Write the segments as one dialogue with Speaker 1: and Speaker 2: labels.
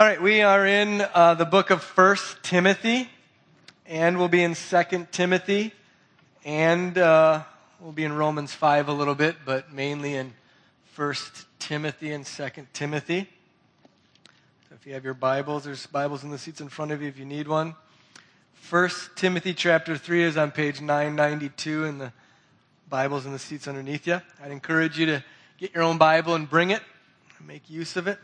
Speaker 1: All right, we are in uh, the book of First Timothy, and we'll be in Second Timothy, and uh, we'll be in Romans five a little bit, but mainly in First Timothy and Second Timothy. So if you have your Bibles, there's Bibles in the seats in front of you if you need one. First Timothy chapter three is on page 992 in the Bibles in the seats underneath you. I'd encourage you to get your own Bible and bring it, and make use of it.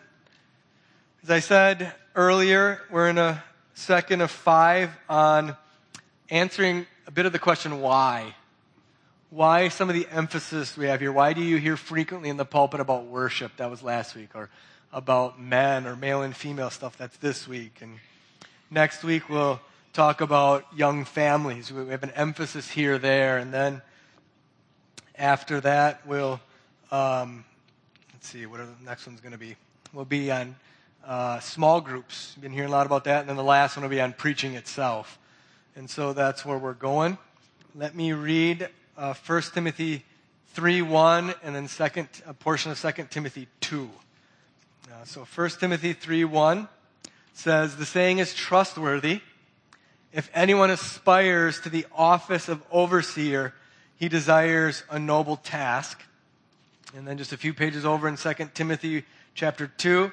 Speaker 1: As I said earlier, we're in a second of five on answering a bit of the question why. Why some of the emphasis we have here? Why do you hear frequently in the pulpit about worship? That was last week. Or about men or male and female stuff. That's this week. And next week we'll talk about young families. We have an emphasis here, there. And then after that, we'll, um, let's see, what the next one's going to be? We'll be on uh, small groups. Been hearing a lot about that. And then the last one will be on preaching itself. And so that's where we're going. Let me read uh, 1 Timothy 3 1 and then second, a portion of 2 Timothy 2. Uh, so 1 Timothy 3 1 says, The saying is trustworthy. If anyone aspires to the office of overseer, he desires a noble task. And then just a few pages over in 2 Timothy chapter 2,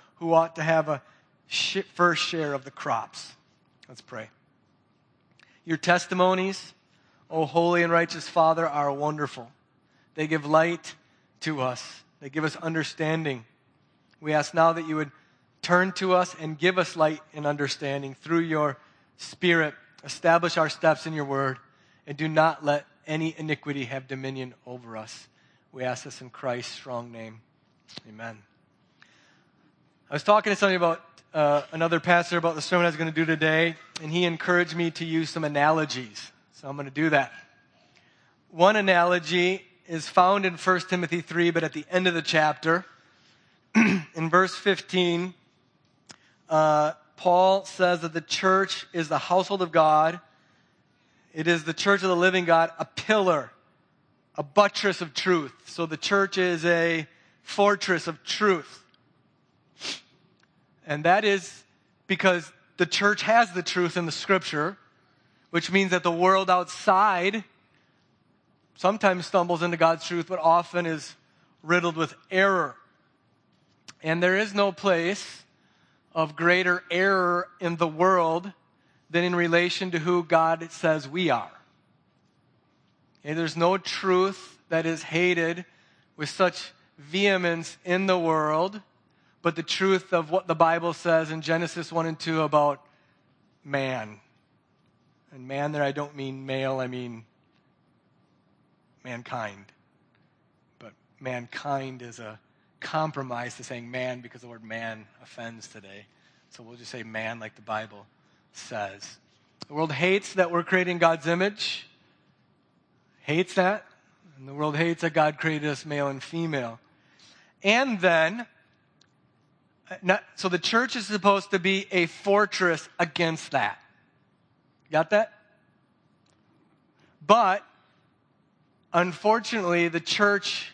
Speaker 1: who ought to have a first share of the crops. Let's pray. Your testimonies, O holy and righteous Father, are wonderful. They give light to us, they give us understanding. We ask now that you would turn to us and give us light and understanding through your Spirit. Establish our steps in your word, and do not let any iniquity have dominion over us. We ask this in Christ's strong name. Amen. I was talking to somebody about uh, another pastor about the sermon I was going to do today, and he encouraged me to use some analogies. So I'm going to do that. One analogy is found in 1 Timothy 3, but at the end of the chapter, in verse 15, uh, Paul says that the church is the household of God. It is the church of the living God, a pillar, a buttress of truth. So the church is a fortress of truth. And that is because the church has the truth in the scripture, which means that the world outside sometimes stumbles into God's truth, but often is riddled with error. And there is no place of greater error in the world than in relation to who God says we are. Okay, there's no truth that is hated with such vehemence in the world but the truth of what the Bible says in Genesis 1 and 2 about man. And man, there I don't mean male, I mean mankind. But mankind is a compromise to saying man because the word man offends today. So we'll just say man like the Bible says. The world hates that we're creating God's image, hates that. And the world hates that God created us male and female. And then not, so the church is supposed to be a fortress against that. Got that? But unfortunately, the church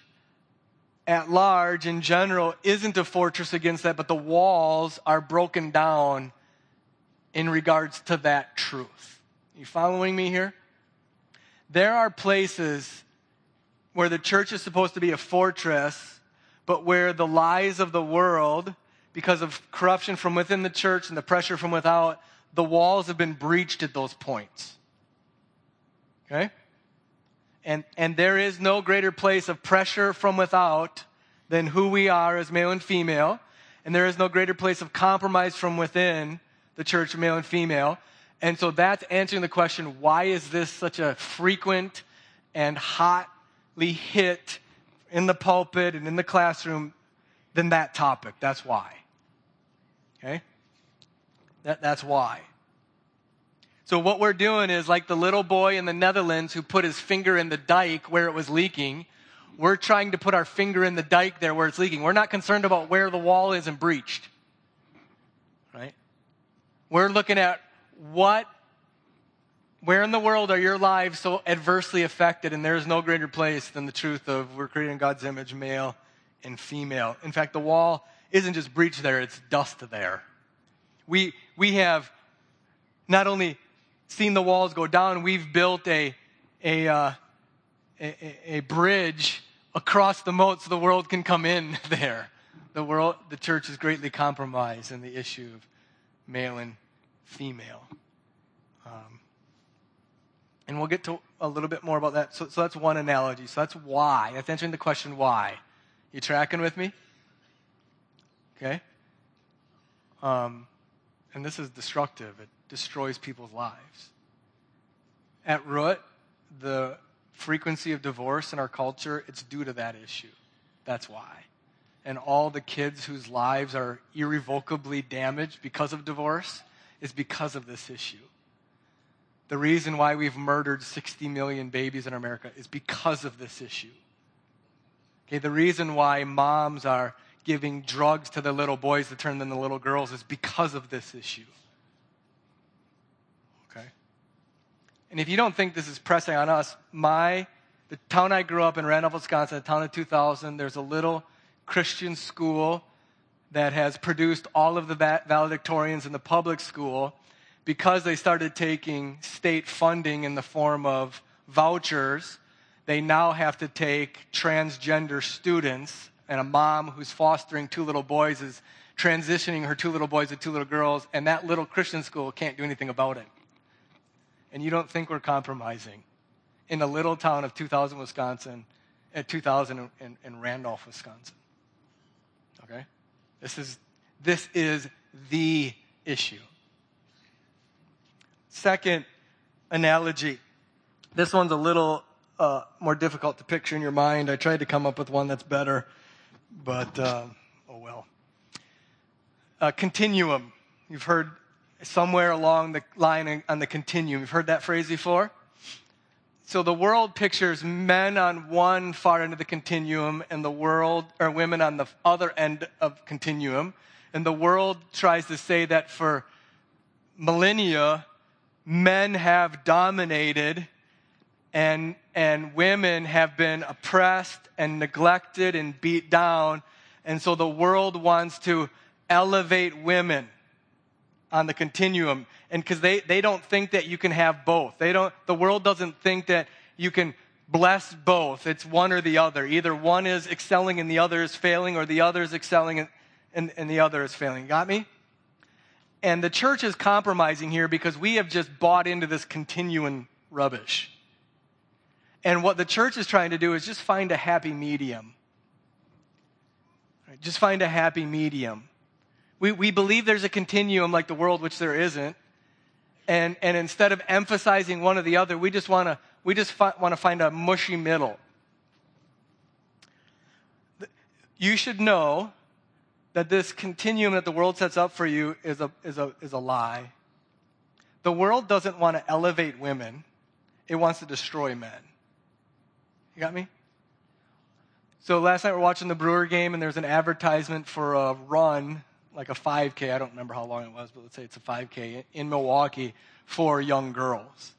Speaker 1: at large in general isn't a fortress against that, but the walls are broken down in regards to that truth. You following me here? There are places where the church is supposed to be a fortress, but where the lies of the world because of corruption from within the church and the pressure from without, the walls have been breached at those points. Okay? And, and there is no greater place of pressure from without than who we are as male and female. And there is no greater place of compromise from within the church, male and female. And so that's answering the question why is this such a frequent and hotly hit in the pulpit and in the classroom than that topic? That's why. Okay? That, that's why. So what we're doing is like the little boy in the Netherlands who put his finger in the dike where it was leaking. We're trying to put our finger in the dike there where it's leaking. We're not concerned about where the wall is and breached. Right? We're looking at what where in the world are your lives so adversely affected and there is no greater place than the truth of we're created in God's image, male and female. In fact, the wall isn't just breached there, it's dust there. We, we have not only seen the walls go down, we've built a, a, uh, a, a, bridge across the moat so the world can come in there. The world, the church is greatly compromised in the issue of male and female. Um, and we'll get to a little bit more about that. So, so that's one analogy. So that's why. That's answering the question why. You tracking with me? Okay? Um, and this is destructive. It destroys people's lives. At root, the frequency of divorce in our culture, it's due to that issue. That's why. And all the kids whose lives are irrevocably damaged because of divorce is because of this issue. The reason why we've murdered 60 million babies in America is because of this issue. Okay, the reason why moms are giving drugs to the little boys to turn them into little girls is because of this issue. Okay? And if you don't think this is pressing on us, my the town I grew up in, Randolph, Wisconsin, the town of 2000, there's a little Christian school that has produced all of the valedictorians in the public school because they started taking state funding in the form of vouchers. They now have to take transgender students and a mom who's fostering two little boys is transitioning her two little boys to two little girls, and that little Christian school can't do anything about it. And you don't think we're compromising in the little town of 2000, Wisconsin, at 2000 in, in Randolph, Wisconsin. Okay? This is, this is the issue. Second analogy. This one's a little uh, more difficult to picture in your mind. I tried to come up with one that's better but uh, oh well. Continuum. You've heard somewhere along the line on the continuum. You've heard that phrase before? So the world pictures men on one far end of the continuum and the world, or women on the other end of continuum. And the world tries to say that for millennia, men have dominated and, and women have been oppressed and neglected and beat down. And so the world wants to elevate women on the continuum. And because they, they don't think that you can have both. They don't, the world doesn't think that you can bless both. It's one or the other. Either one is excelling and the other is failing, or the other is excelling and, and, and the other is failing. Got me? And the church is compromising here because we have just bought into this continuum rubbish. And what the church is trying to do is just find a happy medium. Right? Just find a happy medium. We, we believe there's a continuum like the world, which there isn't. And, and instead of emphasizing one or the other, we just want to we just fi- want to find a mushy middle. You should know that this continuum that the world sets up for you is a, is a, is a lie. The world doesn't want to elevate women, it wants to destroy men. You got me? So last night we are watching the Brewer game, and there's an advertisement for a run, like a 5K. I don't remember how long it was, but let's say it's a 5K in Milwaukee for young girls.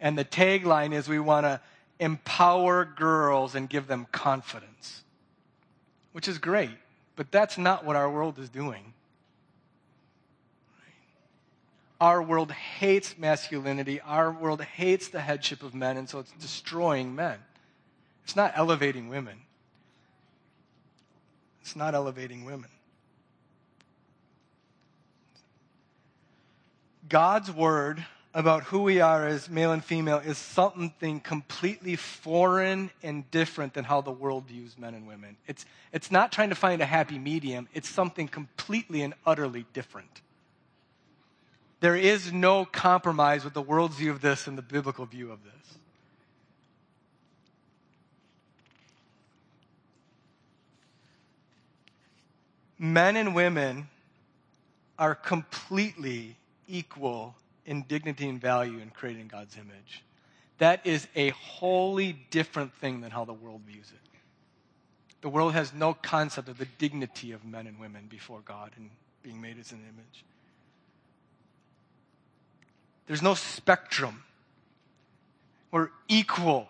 Speaker 1: And the tagline is we want to empower girls and give them confidence, which is great, but that's not what our world is doing. Our world hates masculinity. Our world hates the headship of men, and so it's destroying men. It's not elevating women. It's not elevating women. God's word about who we are as male and female is something completely foreign and different than how the world views men and women. It's, it's not trying to find a happy medium, it's something completely and utterly different. There is no compromise with the world's view of this and the biblical view of this. Men and women are completely equal in dignity and value in creating God's image. That is a wholly different thing than how the world views it. The world has no concept of the dignity of men and women before God and being made as an image. There's no spectrum. We're equal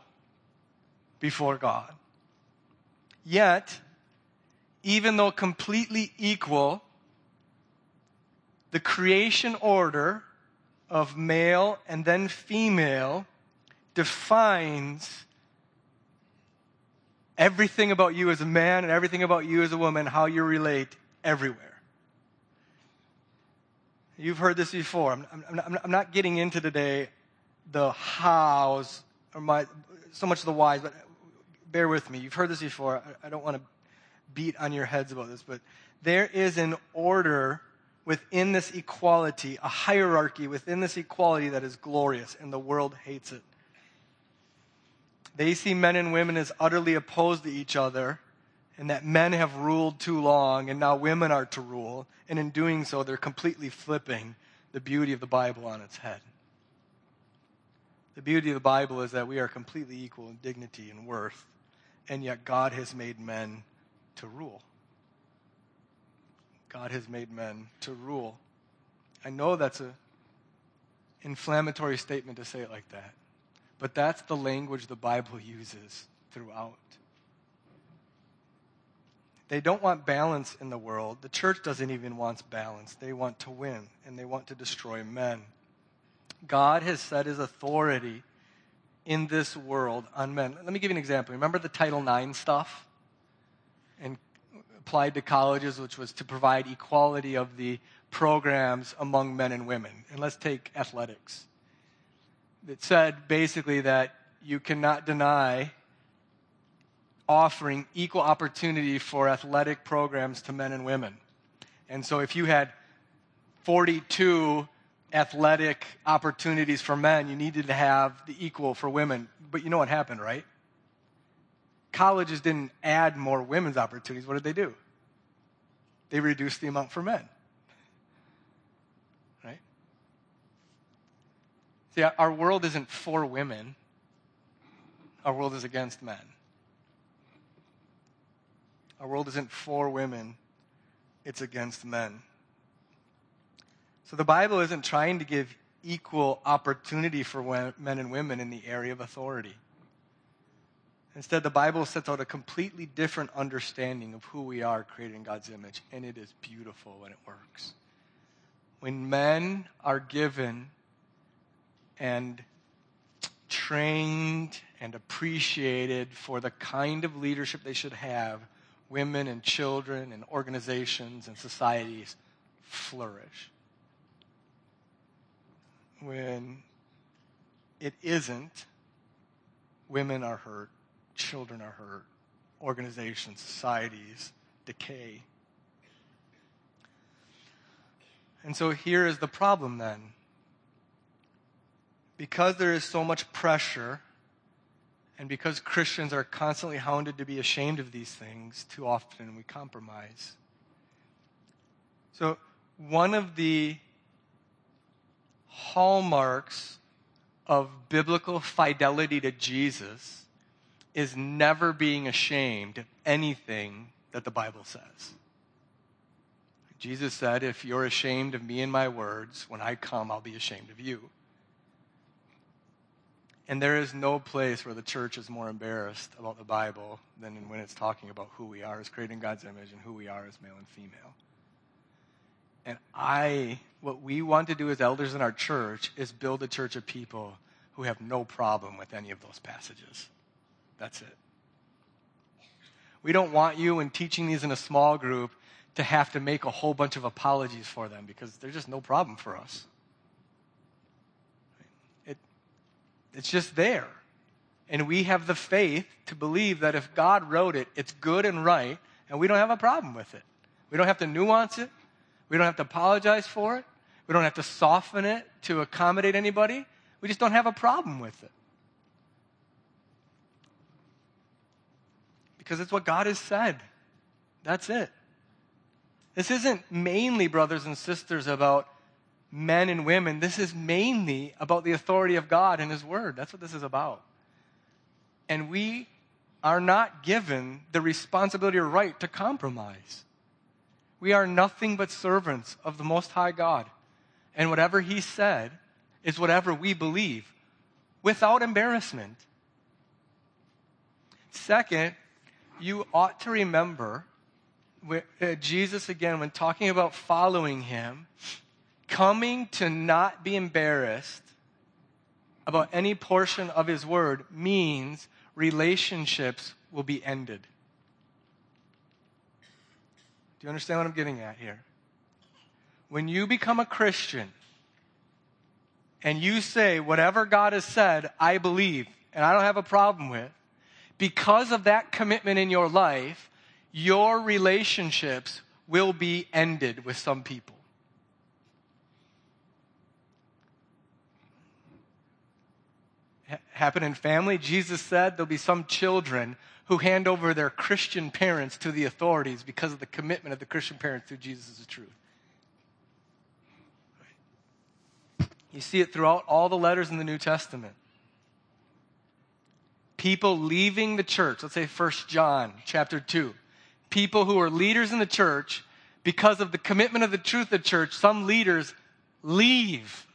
Speaker 1: before God. Yet, even though completely equal, the creation order of male and then female defines everything about you as a man and everything about you as a woman, how you relate everywhere. You've heard this before. I'm, I'm, I'm not getting into today the hows or my, so much of the whys, but bear with me. You've heard this before. I, I don't want to beat on your heads about this, but there is an order within this equality, a hierarchy within this equality that is glorious, and the world hates it. They see men and women as utterly opposed to each other, and that men have ruled too long, and now women are to rule. And in doing so, they're completely flipping the beauty of the Bible on its head. The beauty of the Bible is that we are completely equal in dignity and worth, and yet God has made men to rule. God has made men to rule. I know that's an inflammatory statement to say it like that, but that's the language the Bible uses throughout. They don't want balance in the world. The church doesn't even want balance. They want to win and they want to destroy men. God has set his authority in this world on men. Let me give you an example. Remember the Title IX stuff? And applied to colleges, which was to provide equality of the programs among men and women. And let's take athletics. It said basically that you cannot deny offering equal opportunity for athletic programs to men and women. And so if you had 42 athletic opportunities for men, you needed to have the equal for women. But you know what happened, right? Colleges didn't add more women's opportunities. What did they do? They reduced the amount for men. Right? See, our world isn't for women, our world is against men. Our world isn't for women, it's against men. So the Bible isn't trying to give equal opportunity for men and women in the area of authority. Instead, the Bible sets out a completely different understanding of who we are created in God's image, and it is beautiful when it works. When men are given and trained and appreciated for the kind of leadership they should have, women and children and organizations and societies flourish. When it isn't, women are hurt children are hurt, organizations, societies decay. And so here is the problem then. Because there is so much pressure, and because Christians are constantly hounded to be ashamed of these things, too often we compromise. So, one of the hallmarks of biblical fidelity to Jesus is never being ashamed of anything that the Bible says. Jesus said, If you're ashamed of me and my words, when I come, I'll be ashamed of you. And there is no place where the church is more embarrassed about the Bible than when it's talking about who we are as created in God's image and who we are as male and female. And I, what we want to do as elders in our church is build a church of people who have no problem with any of those passages. That's it. We don't want you, in teaching these in a small group, to have to make a whole bunch of apologies for them because there's just no problem for us. It, it's just there. And we have the faith to believe that if God wrote it, it's good and right, and we don't have a problem with it. We don't have to nuance it. We don't have to apologize for it. We don't have to soften it to accommodate anybody. We just don't have a problem with it. Because it's what God has said. That's it. This isn't mainly, brothers and sisters, about men and women, this is mainly about the authority of God and His Word. That's what this is about. And we are not given the responsibility or right to compromise. We are nothing but servants of the Most High God. And whatever He said is whatever we believe without embarrassment. Second, you ought to remember uh, Jesus, again, when talking about following Him, coming to not be embarrassed about any portion of His Word means relationships will be ended. Do you understand what I'm getting at here? When you become a Christian and you say, whatever God has said, I believe, and I don't have a problem with, because of that commitment in your life, your relationships will be ended with some people. happen in family. Jesus said there'll be some children who hand over their Christian parents to the authorities because of the commitment of the Christian parents to Jesus' truth. You see it throughout all the letters in the New Testament. People leaving the church, let's say 1 John chapter 2. People who are leaders in the church, because of the commitment of the truth of the church, some leaders leave.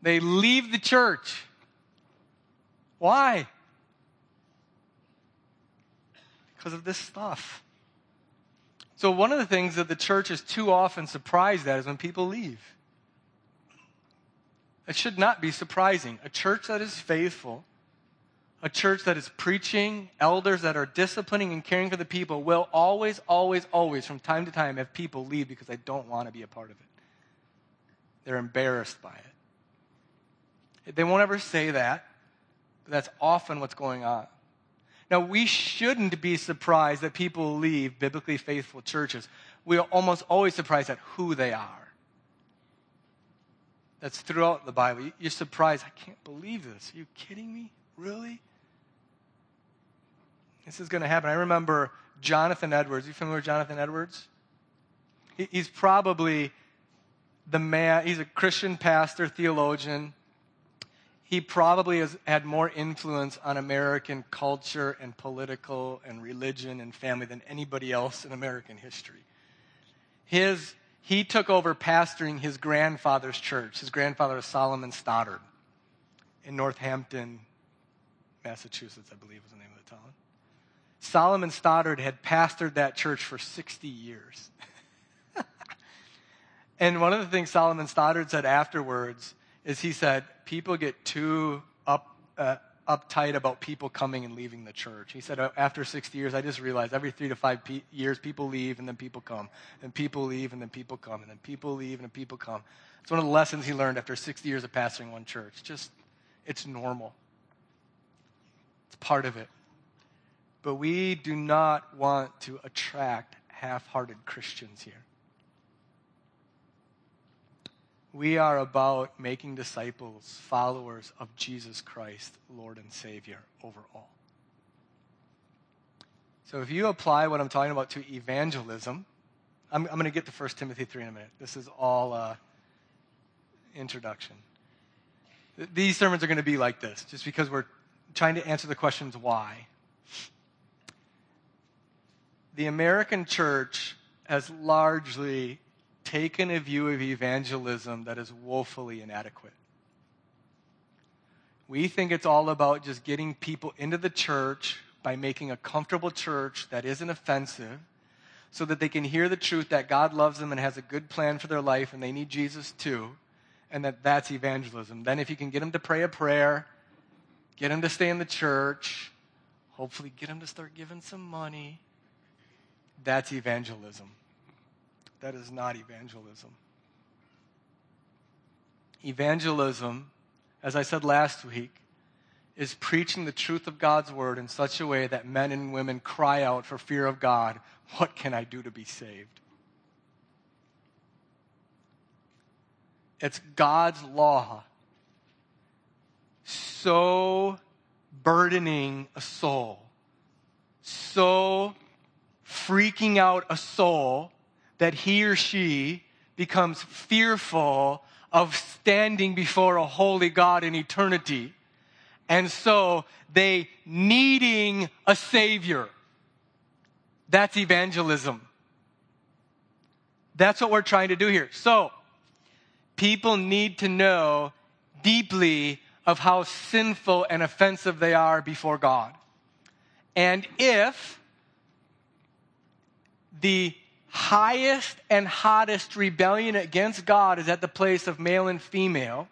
Speaker 1: They leave the church. Why? Because of this stuff. So, one of the things that the church is too often surprised at is when people leave. It should not be surprising. A church that is faithful, a church that is preaching, elders that are disciplining and caring for the people will always, always, always, from time to time, have people leave because they don't want to be a part of it. They're embarrassed by it. They won't ever say that, but that's often what's going on. Now, we shouldn't be surprised that people leave biblically faithful churches. We are almost always surprised at who they are. That's throughout the Bible. You're surprised. I can't believe this. Are you kidding me? Really? This is going to happen. I remember Jonathan Edwards. Are you familiar with Jonathan Edwards? He's probably the man, he's a Christian pastor, theologian he probably has had more influence on American culture and political and religion and family than anybody else in American history. His, he took over pastoring his grandfather's church. His grandfather was Solomon Stoddard in Northampton, Massachusetts, I believe was the name of the town. Solomon Stoddard had pastored that church for 60 years. and one of the things Solomon Stoddard said afterwards is he said, people get too up, uh, uptight about people coming and leaving the church. He said, after 60 years, I just realized every three to five pe- years, people leave and then people come, and people leave and then people come, and then people leave and then people come. It's one of the lessons he learned after 60 years of pastoring one church. Just, it's normal. It's part of it. But we do not want to attract half hearted Christians here. We are about making disciples, followers of Jesus Christ, Lord and Savior over all. So if you apply what I'm talking about to evangelism, I'm, I'm going to get to 1 Timothy 3 in a minute. This is all uh, introduction. These sermons are going to be like this, just because we're trying to answer the questions why. The American church has largely taken a view of evangelism that is woefully inadequate. We think it's all about just getting people into the church by making a comfortable church that isn't offensive so that they can hear the truth that God loves them and has a good plan for their life and they need Jesus too, and that that's evangelism. Then, if you can get them to pray a prayer, get them to stay in the church, hopefully get them to start giving some money, that's evangelism. That is not evangelism. Evangelism, as I said last week, is preaching the truth of God's word in such a way that men and women cry out for fear of God, What can I do to be saved? It's God's law so burdening a soul, so freaking out a soul that he or she becomes fearful of standing before a holy God in eternity. And so they needing a savior. That's evangelism. That's what we're trying to do here. So, people need to know deeply of how sinful and offensive they are before God. And if the highest and hottest rebellion against God is at the place of male and female,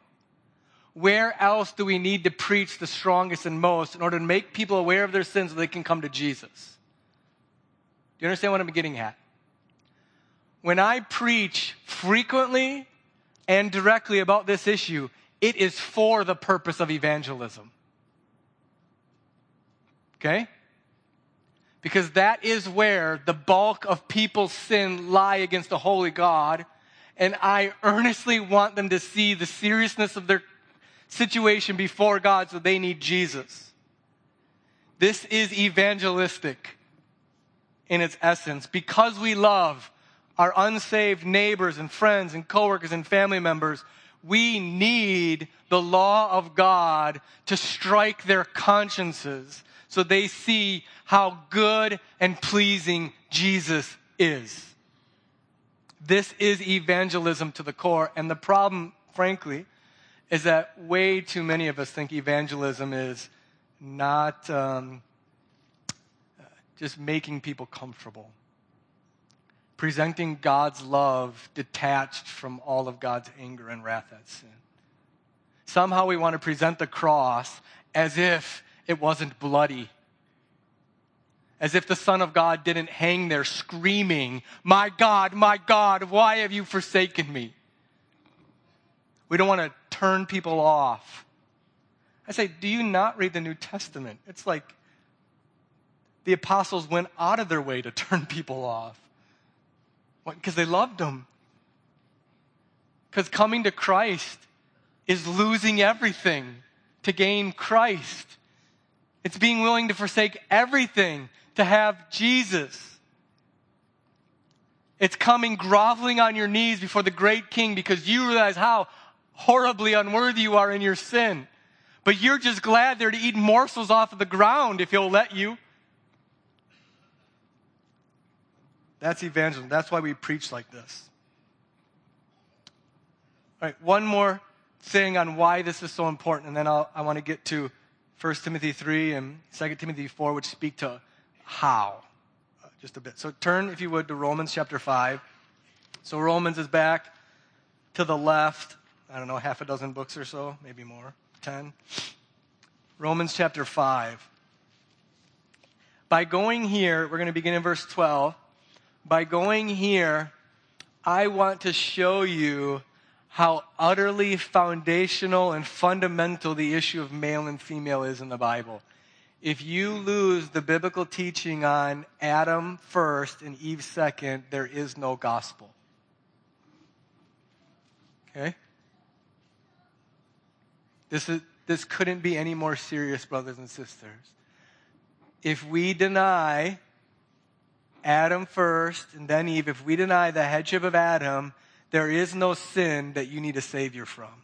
Speaker 1: where else do we need to preach the strongest and most in order to make people aware of their sins so they can come to Jesus? Do you understand what I'm getting at? When I preach frequently and directly about this issue, it is for the purpose of evangelism. Okay? Because that is where the bulk of people's sin lie against the holy God. And I earnestly want them to see the seriousness of their situation before God, so they need Jesus. This is evangelistic in its essence. Because we love our unsaved neighbors and friends and coworkers and family members, we need the law of God to strike their consciences so they see how good and pleasing Jesus is. This is evangelism to the core. And the problem, frankly, is that way too many of us think evangelism is not um, just making people comfortable, presenting God's love detached from all of God's anger and wrath at sin. Somehow we want to present the cross as if it wasn't bloody. As if the Son of God didn't hang there screaming, My God, my God, why have you forsaken me? We don't want to turn people off. I say, Do you not read the New Testament? It's like the apostles went out of their way to turn people off because they loved them. Because coming to Christ is losing everything to gain Christ. It's being willing to forsake everything to have Jesus. It's coming groveling on your knees before the great king because you realize how horribly unworthy you are in your sin. But you're just glad there to eat morsels off of the ground if he'll let you. That's evangelism. That's why we preach like this. All right, one more thing on why this is so important, and then I'll, I want to get to 1 Timothy 3 and 2 Timothy 4, which speak to how uh, just a bit. So turn, if you would, to Romans chapter 5. So Romans is back to the left. I don't know, half a dozen books or so, maybe more, 10. Romans chapter 5. By going here, we're going to begin in verse 12. By going here, I want to show you how utterly foundational and fundamental the issue of male and female is in the Bible. If you lose the biblical teaching on Adam first and Eve second, there is no gospel. Okay? This, is, this couldn't be any more serious, brothers and sisters. If we deny Adam first and then Eve, if we deny the headship of Adam, there is no sin that you need a Savior from.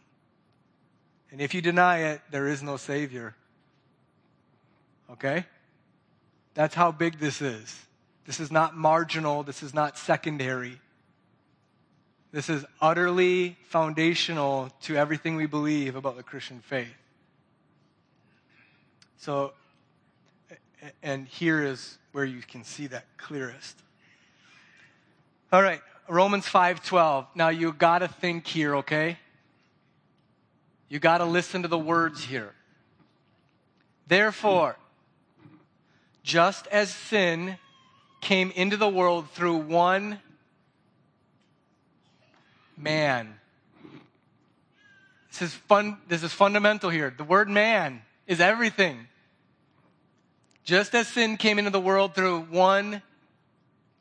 Speaker 1: And if you deny it, there is no Savior. Okay? That's how big this is. This is not marginal. This is not secondary. This is utterly foundational to everything we believe about the Christian faith. So, and here is where you can see that clearest. All right, Romans 5:12. Now you got to think here, okay? You got to listen to the words here. Therefore, just as sin came into the world through one man. This is fun this is fundamental here. The word man is everything. Just as sin came into the world through one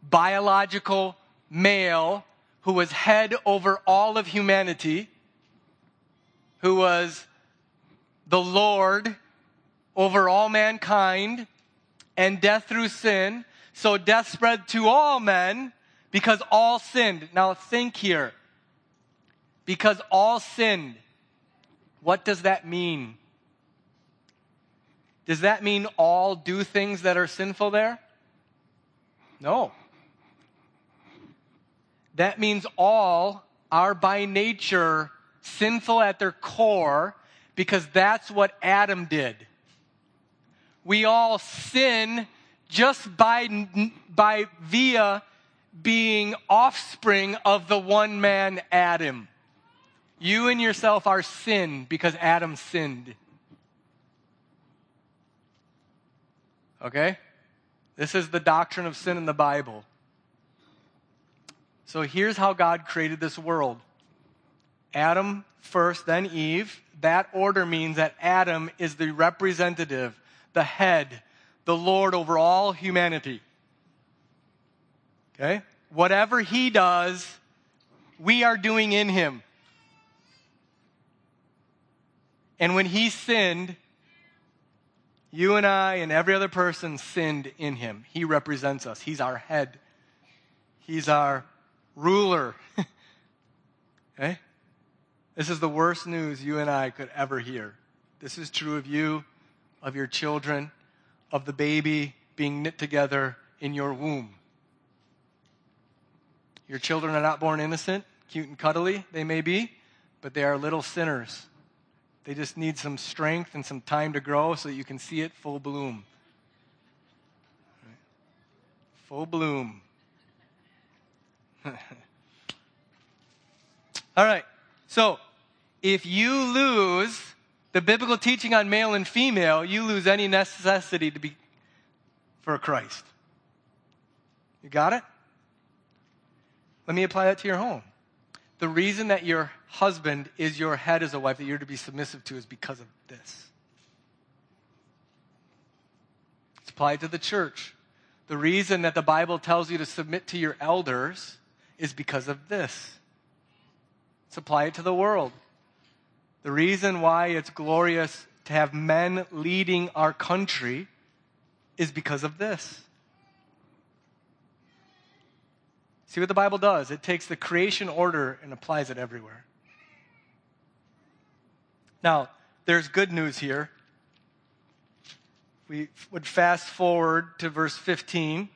Speaker 1: biological male who was head over all of humanity, who was the Lord over all mankind, and death through sin. So death spread to all men because all sinned. Now think here. Because all sinned. What does that mean? Does that mean all do things that are sinful there? No. That means all are by nature sinful at their core because that's what Adam did. We all sin just by, by via being offspring of the one man Adam. You and yourself are sin because Adam sinned. Okay? This is the doctrine of sin in the Bible. So here's how God created this world Adam first, then Eve. That order means that Adam is the representative, the head, the Lord over all humanity. Okay? Whatever he does, we are doing in him. And when he sinned, you and I and every other person sinned in him. He represents us. He's our head. He's our ruler. okay? Eh? This is the worst news you and I could ever hear. This is true of you, of your children, of the baby being knit together in your womb. Your children are not born innocent, cute and cuddly, they may be, but they are little sinners. They just need some strength and some time to grow so that you can see it full bloom. Full bloom. All right. So, if you lose the biblical teaching on male and female, you lose any necessity to be for Christ. You got it? Let me apply that to your home. The reason that your husband is your head as a wife that you're to be submissive to is because of this. It's applied to the church. The reason that the Bible tells you to submit to your elders is because of this. Let's apply it to the world. The reason why it's glorious to have men leading our country is because of this. See what the Bible does? It takes the creation order and applies it everywhere. Now, there's good news here. We would fast forward to verse 15.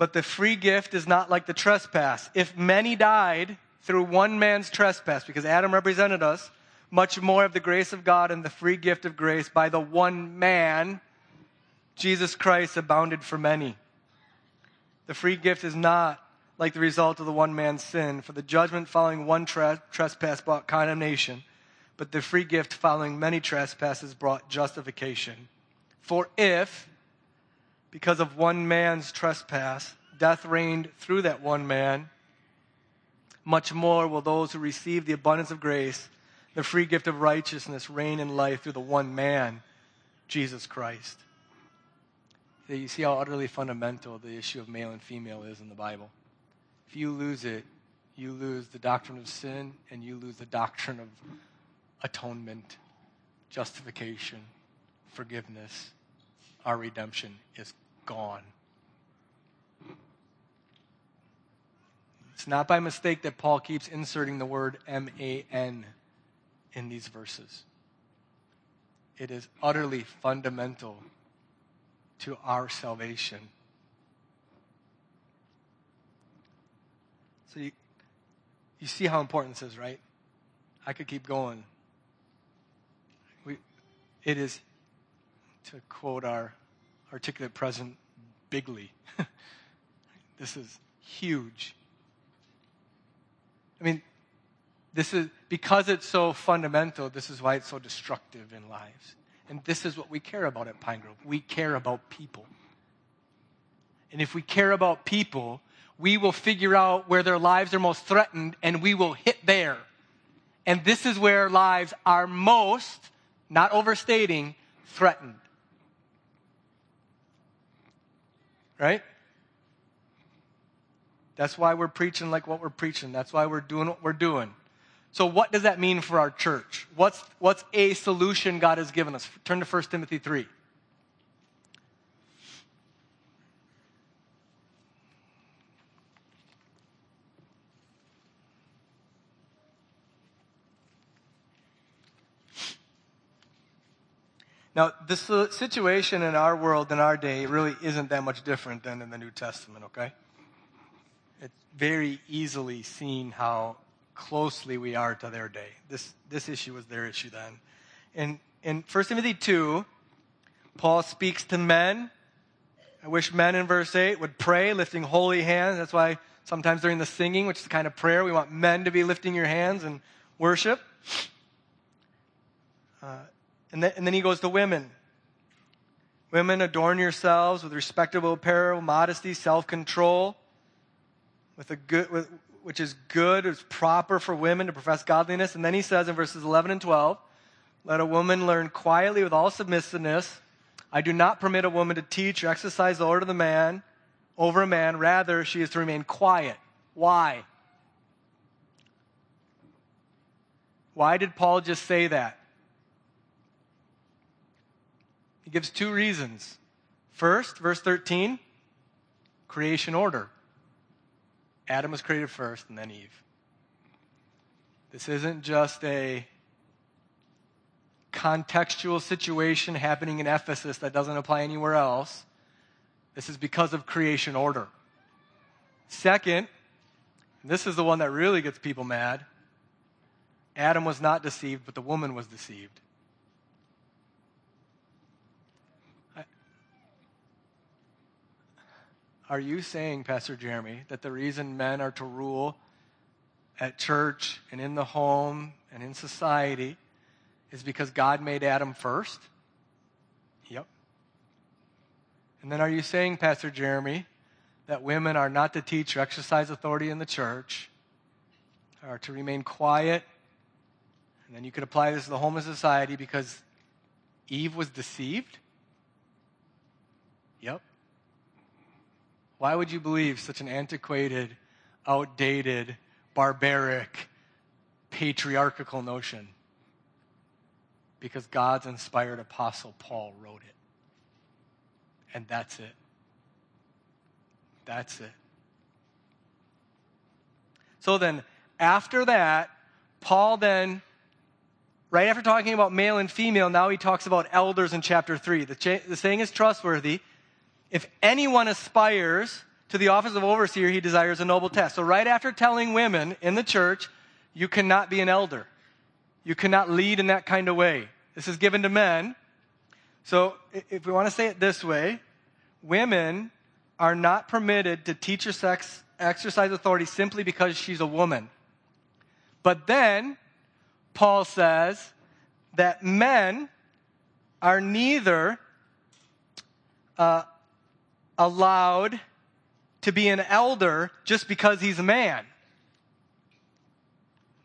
Speaker 1: But the free gift is not like the trespass. If many died through one man's trespass, because Adam represented us, much more of the grace of God and the free gift of grace by the one man, Jesus Christ, abounded for many. The free gift is not like the result of the one man's sin. For the judgment following one tra- trespass brought condemnation, but the free gift following many trespasses brought justification. For if, because of one man's trespass, death reigned through that one man, much more will those who receive the abundance of grace, the free gift of righteousness, reign in life through the one man, Jesus Christ. You see how utterly fundamental the issue of male and female is in the Bible. If you lose it, you lose the doctrine of sin and you lose the doctrine of atonement, justification, forgiveness. Our redemption is gone. It's not by mistake that Paul keeps inserting the word M A N in these verses. It is utterly fundamental to our salvation. So you, you see how important this is, right? I could keep going. We, it is, to quote our articulate president, bigly. this is huge. I mean, this is because it's so fundamental, this is why it's so destructive in lives. And this is what we care about at Pine Grove. We care about people. And if we care about people, we will figure out where their lives are most threatened and we will hit there. And this is where lives are most, not overstating, threatened. Right? That's why we're preaching like what we're preaching. That's why we're doing what we're doing. So, what does that mean for our church? What's, what's a solution God has given us? Turn to 1 Timothy 3. Now, this situation in our world, in our day, really isn't that much different than in the New Testament, okay? It's very easily seen how closely we are to their day. This, this issue was their issue then. In, in 1 Timothy 2, Paul speaks to men. I wish men in verse 8 would pray, lifting holy hands. That's why sometimes during the singing, which is the kind of prayer, we want men to be lifting your hands and worship. Uh, and, then, and then he goes to women. Women, adorn yourselves with respectable apparel, modesty, self control, with a good, with, which is good, is proper for women to profess godliness. And then he says in verses 11 and 12, let a woman learn quietly with all submissiveness. I do not permit a woman to teach or exercise the order of the man over a man. Rather, she is to remain quiet. Why? Why did Paul just say that? Gives two reasons. First, verse 13, creation order. Adam was created first and then Eve. This isn't just a contextual situation happening in Ephesus that doesn't apply anywhere else. This is because of creation order. Second, this is the one that really gets people mad Adam was not deceived, but the woman was deceived. Are you saying, Pastor Jeremy, that the reason men are to rule at church and in the home and in society is because God made Adam first? Yep. And then are you saying, Pastor Jeremy, that women are not to teach or exercise authority in the church, are to remain quiet? And then you could apply this to the home of society because Eve was deceived? Yep. Why would you believe such an antiquated, outdated, barbaric, patriarchal notion? Because God's inspired apostle Paul wrote it. And that's it. That's it. So then, after that, Paul then, right after talking about male and female, now he talks about elders in chapter 3. The, cha- the saying is trustworthy. If anyone aspires to the office of overseer, he desires a noble task. So, right after telling women in the church, you cannot be an elder, you cannot lead in that kind of way. This is given to men. So, if we want to say it this way, women are not permitted to teach or sex, exercise authority simply because she's a woman. But then, Paul says that men are neither uh, allowed to be an elder just because he's a man.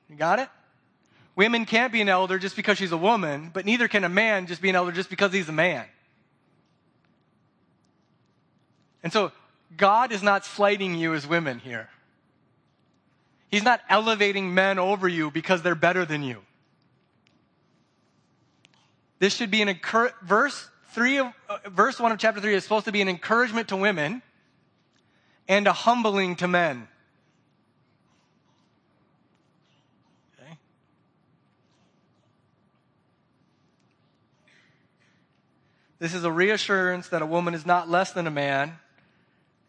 Speaker 1: You got it? Women can't be an elder just because she's a woman, but neither can a man just be an elder just because he's a man. And so, God is not slighting you as women here. He's not elevating men over you because they're better than you. This should be an encouragement. verse three of, uh, verse one of chapter three is supposed to be an encouragement to women and a humbling to men. Okay. This is a reassurance that a woman is not less than a man,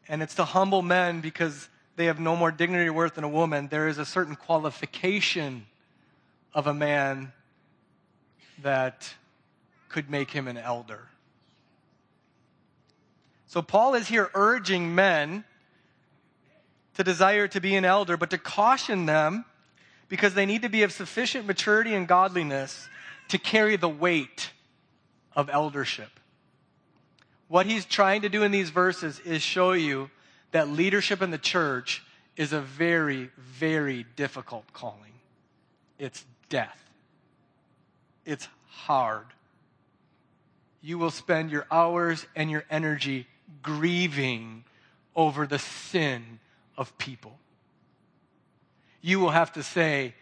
Speaker 1: and it's to humble men because they have no more dignity or worth than a woman. There is a certain qualification of a man that could make him an elder. So Paul is here urging men to desire to be an elder, but to caution them because they need to be of sufficient maturity and godliness to carry the weight of eldership. What he's trying to do in these verses is show you that leadership in the church is a very, very difficult calling. It's death. It's hard. You will spend your hours and your energy grieving over the sin of people. You will have to say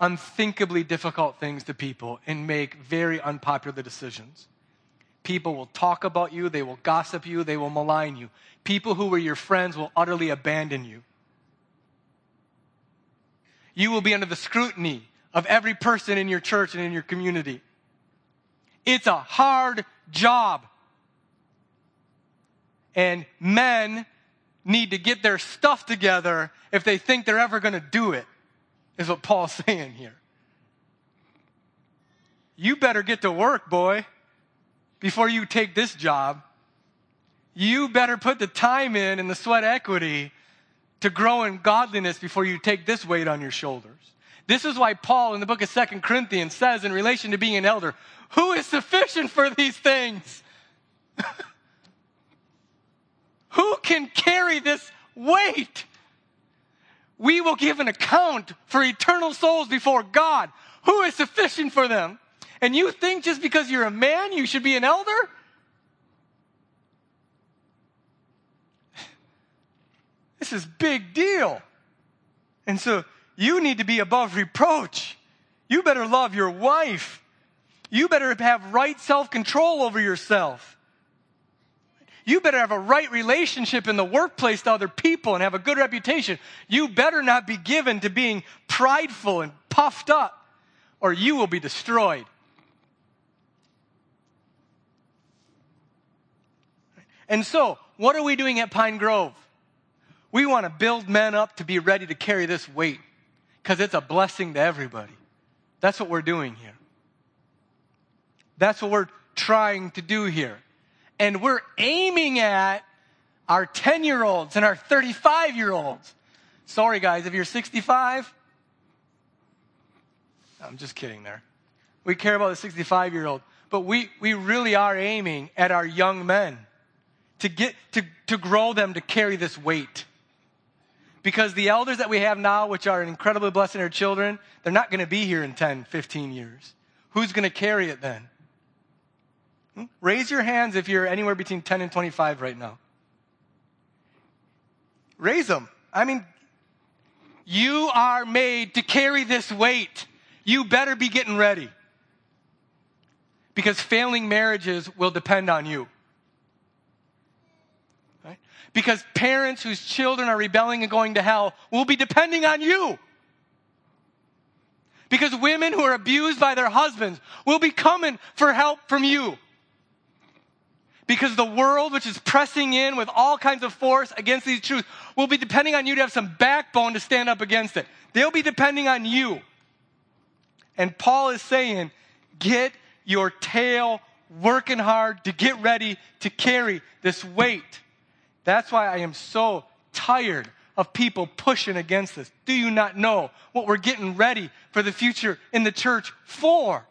Speaker 1: unthinkably difficult things to people and make very unpopular decisions. People will talk about you, they will gossip you, they will malign you. People who were your friends will utterly abandon you. You will be under the scrutiny of every person in your church and in your community. It's a hard job. And men need to get their stuff together if they think they're ever going to do it, is what Paul's saying here. You better get to work, boy, before you take this job. You better put the time in and the sweat equity to grow in godliness before you take this weight on your shoulders. This is why Paul in the book of Second Corinthians says in relation to being an elder, who is sufficient for these things? who can carry this weight? We will give an account for eternal souls before God. Who is sufficient for them? And you think just because you're a man, you should be an elder? This is big deal. And so you need to be above reproach. You better love your wife. You better have right self control over yourself. You better have a right relationship in the workplace to other people and have a good reputation. You better not be given to being prideful and puffed up, or you will be destroyed. And so, what are we doing at Pine Grove? We want to build men up to be ready to carry this weight because it's a blessing to everybody. That's what we're doing here. That's what we're trying to do here. And we're aiming at our 10 year olds and our 35 year olds. Sorry, guys, if you're 65, I'm just kidding there. We care about the 65 year old, but we, we really are aiming at our young men to get to, to grow them to carry this weight. Because the elders that we have now, which are incredibly blessing our children, they're not going to be here in 10, 15 years. Who's going to carry it then? Hmm? Raise your hands if you're anywhere between 10 and 25 right now. Raise them. I mean, you are made to carry this weight. You better be getting ready. Because failing marriages will depend on you. Because parents whose children are rebelling and going to hell will be depending on you. Because women who are abused by their husbands will be coming for help from you. Because the world, which is pressing in with all kinds of force against these truths, will be depending on you to have some backbone to stand up against it. They'll be depending on you. And Paul is saying, get your tail working hard to get ready to carry this weight. That's why I am so tired of people pushing against this. Do you not know what we're getting ready for the future in the church for?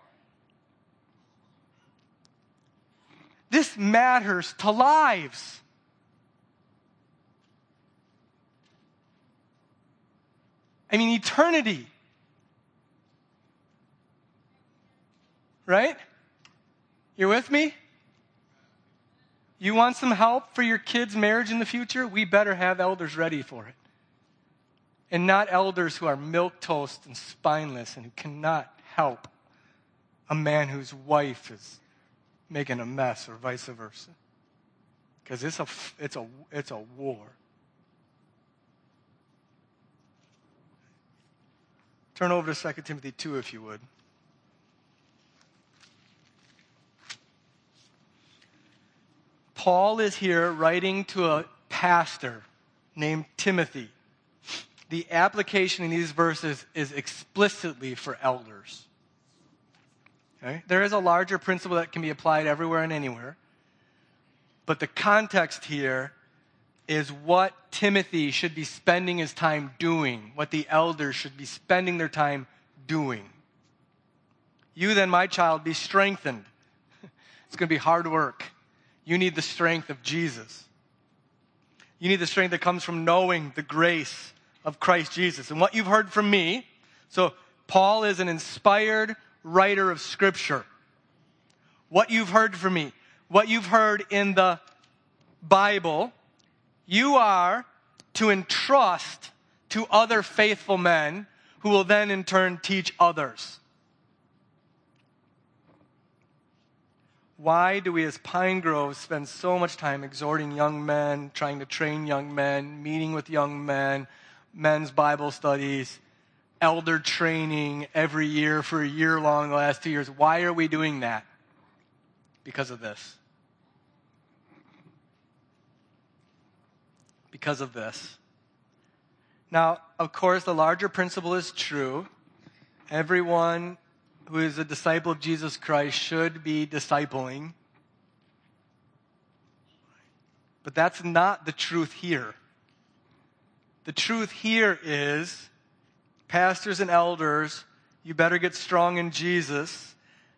Speaker 1: This matters to lives. I mean, eternity. Right? You're with me? You want some help for your kids' marriage in the future? We better have elders ready for it. And not elders who are milk toast and spineless and who cannot help a man whose wife is making a mess or vice versa. Because it's a, it's, a, it's a war. Turn over to 2 Timothy 2 if you would. Paul is here writing to a pastor named Timothy. The application in these verses is explicitly for elders. There is a larger principle that can be applied everywhere and anywhere. But the context here is what Timothy should be spending his time doing, what the elders should be spending their time doing. You then, my child, be strengthened. It's going to be hard work. You need the strength of Jesus. You need the strength that comes from knowing the grace of Christ Jesus. And what you've heard from me, so Paul is an inspired writer of Scripture. What you've heard from me, what you've heard in the Bible, you are to entrust to other faithful men who will then in turn teach others. Why do we as Pine Grove spend so much time exhorting young men, trying to train young men, meeting with young men, men's Bible studies, elder training every year for a year long the last two years? Why are we doing that? Because of this. Because of this. Now, of course, the larger principle is true. Everyone who is a disciple of Jesus Christ should be discipling. But that's not the truth here. The truth here is pastors and elders, you better get strong in Jesus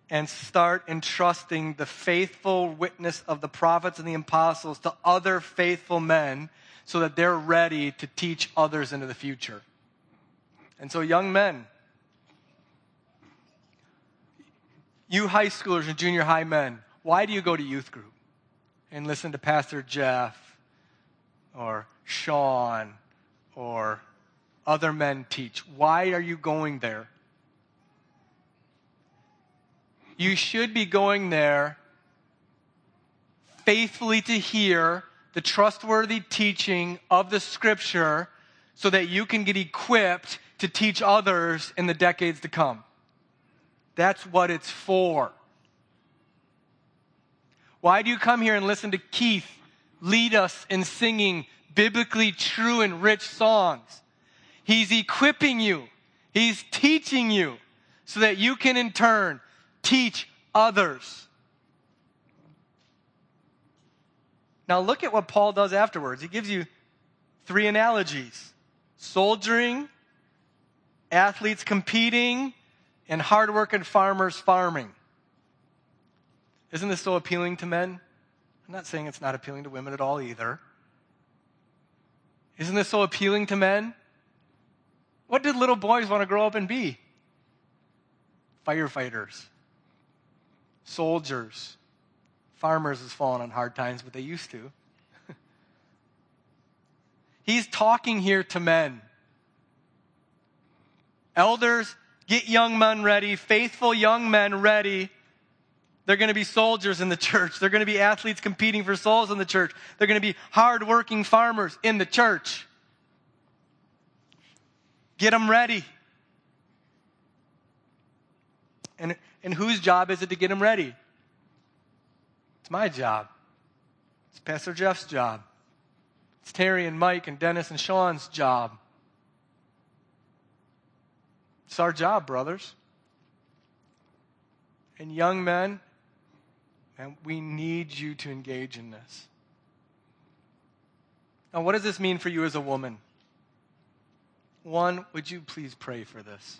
Speaker 1: and start entrusting the faithful witness of the prophets and the apostles to other faithful men so that they're ready to teach others into the future. And so, young men, you high schoolers and junior high men, why do you go to youth group and listen to Pastor Jeff or Sean or other men teach? Why are you going there? You should be going there faithfully to hear the trustworthy teaching of the scripture so that you can get equipped to teach others in the decades to come. That's what it's for. Why do you come here and listen to Keith lead us in singing biblically true and rich songs? He's equipping you. He's teaching you so that you can in turn teach others. Now look at what Paul does afterwards. He gives you three analogies soldiering, athletes competing, and hardworking farmers farming. Isn't this so appealing to men? I'm not saying it's not appealing to women at all either. Isn't this so appealing to men? What did little boys want to grow up and be? Firefighters, soldiers, Farmers has fallen on hard times, but they used to. He's talking here to men. Elders, get young men ready, faithful young men ready. They're going to be soldiers in the church. They're going to be athletes competing for souls in the church. They're going to be hardworking farmers in the church. Get them ready. And, and whose job is it to get them ready? It's my job. It's Pastor Jeff's job. It's Terry and Mike and Dennis and Sean's job. It's our job, brothers. And young men, and we need you to engage in this. Now, what does this mean for you as a woman? One, would you please pray for this?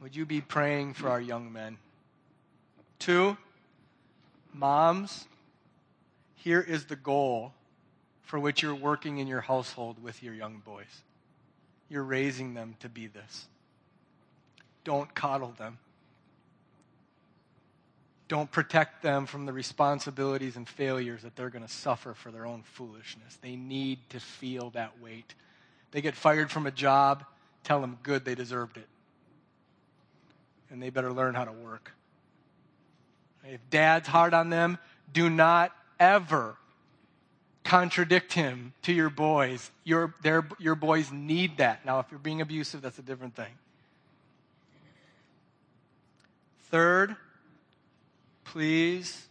Speaker 1: Would you be praying for our young men? Two, Moms, here is the goal for which you're working in your household with your young boys. You're raising them to be this. Don't coddle them. Don't protect them from the responsibilities and failures that they're going to suffer for their own foolishness. They need to feel that weight. They get fired from a job, tell them good, they deserved it. And they better learn how to work. If dad's hard on them, do not ever contradict him to your boys. Your, their, your boys need that. Now, if you're being abusive, that's a different thing. Third, please,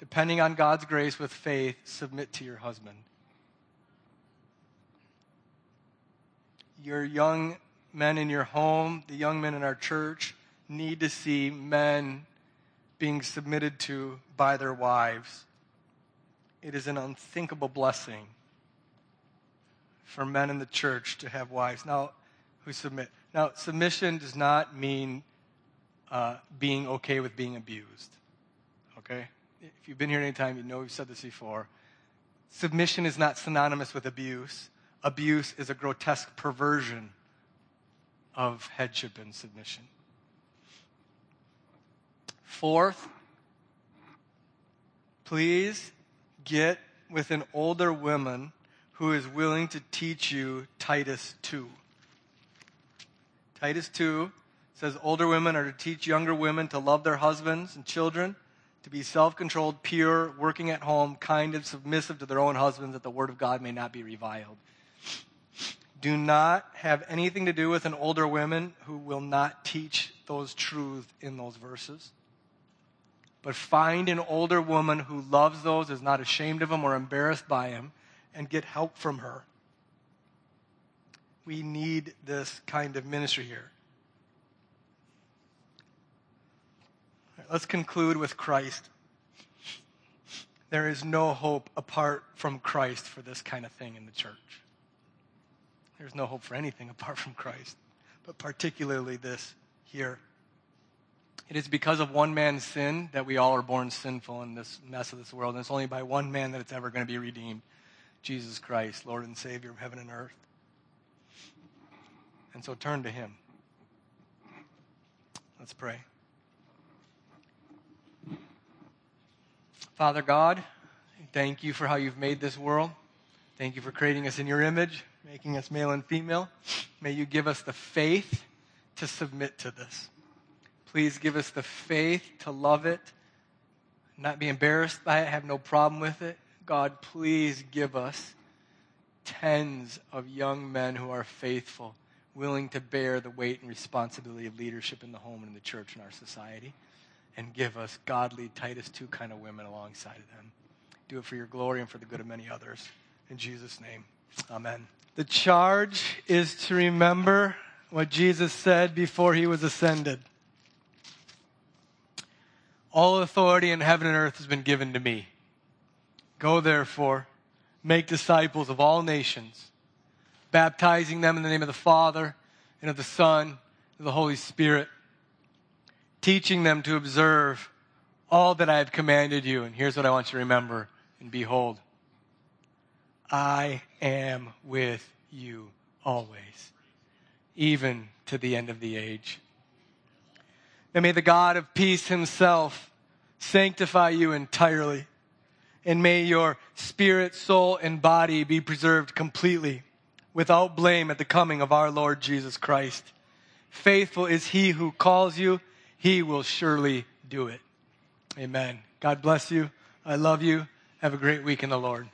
Speaker 1: depending on God's grace with faith, submit to your husband. Your young men in your home, the young men in our church, need to see men being submitted to by their wives. It is an unthinkable blessing for men in the church to have wives now who submit. Now, submission does not mean uh, being okay with being abused. Okay? If you've been here any time, you know we've said this before. Submission is not synonymous with abuse. Abuse is a grotesque perversion of headship and submission. Fourth, please get with an older woman who is willing to teach you Titus 2. Titus 2 says older women are to teach younger women to love their husbands and children, to be self controlled, pure, working at home, kind, and submissive to their own husbands, that the word of God may not be reviled. Do not have anything to do with an older woman who will not teach those truths in those verses. but find an older woman who loves those, is not ashamed of them or embarrassed by them, and get help from her. We need this kind of ministry here. let's conclude with Christ. There is no hope apart from Christ for this kind of thing in the church. There's no hope for anything apart from Christ, but particularly this here. It is because of one man's sin that we all are born sinful in this mess of this world. And it's only by one man that it's ever going to be redeemed Jesus Christ, Lord and Savior of heaven and earth. And so turn to him. Let's pray. Father God, thank you for how you've made this world. Thank you for creating us in your image, making us male and female. May you give us the faith to submit to this. Please give us the faith to love it, not be embarrassed by it, have no problem with it. God, please give us tens of young men who are faithful, willing to bear the weight and responsibility of leadership in the home and in the church and our society and give us godly Titus 2 kind of women alongside of them. Do it for your glory and for the good of many others. In Jesus' name, amen. The charge is to remember what Jesus said before he was ascended. All authority in heaven and earth has been given to me. Go therefore, make disciples of all nations, baptizing them in the name of the Father and of the Son and of the Holy Spirit teaching them to observe all that I have commanded you. And here's what I want you to remember. And behold, I am with you always, even to the end of the age. And may the God of peace himself sanctify you entirely. And may your spirit, soul, and body be preserved completely, without blame at the coming of our Lord Jesus Christ. Faithful is he who calls you he will surely do it. Amen. God bless you. I love you. Have a great week in the Lord.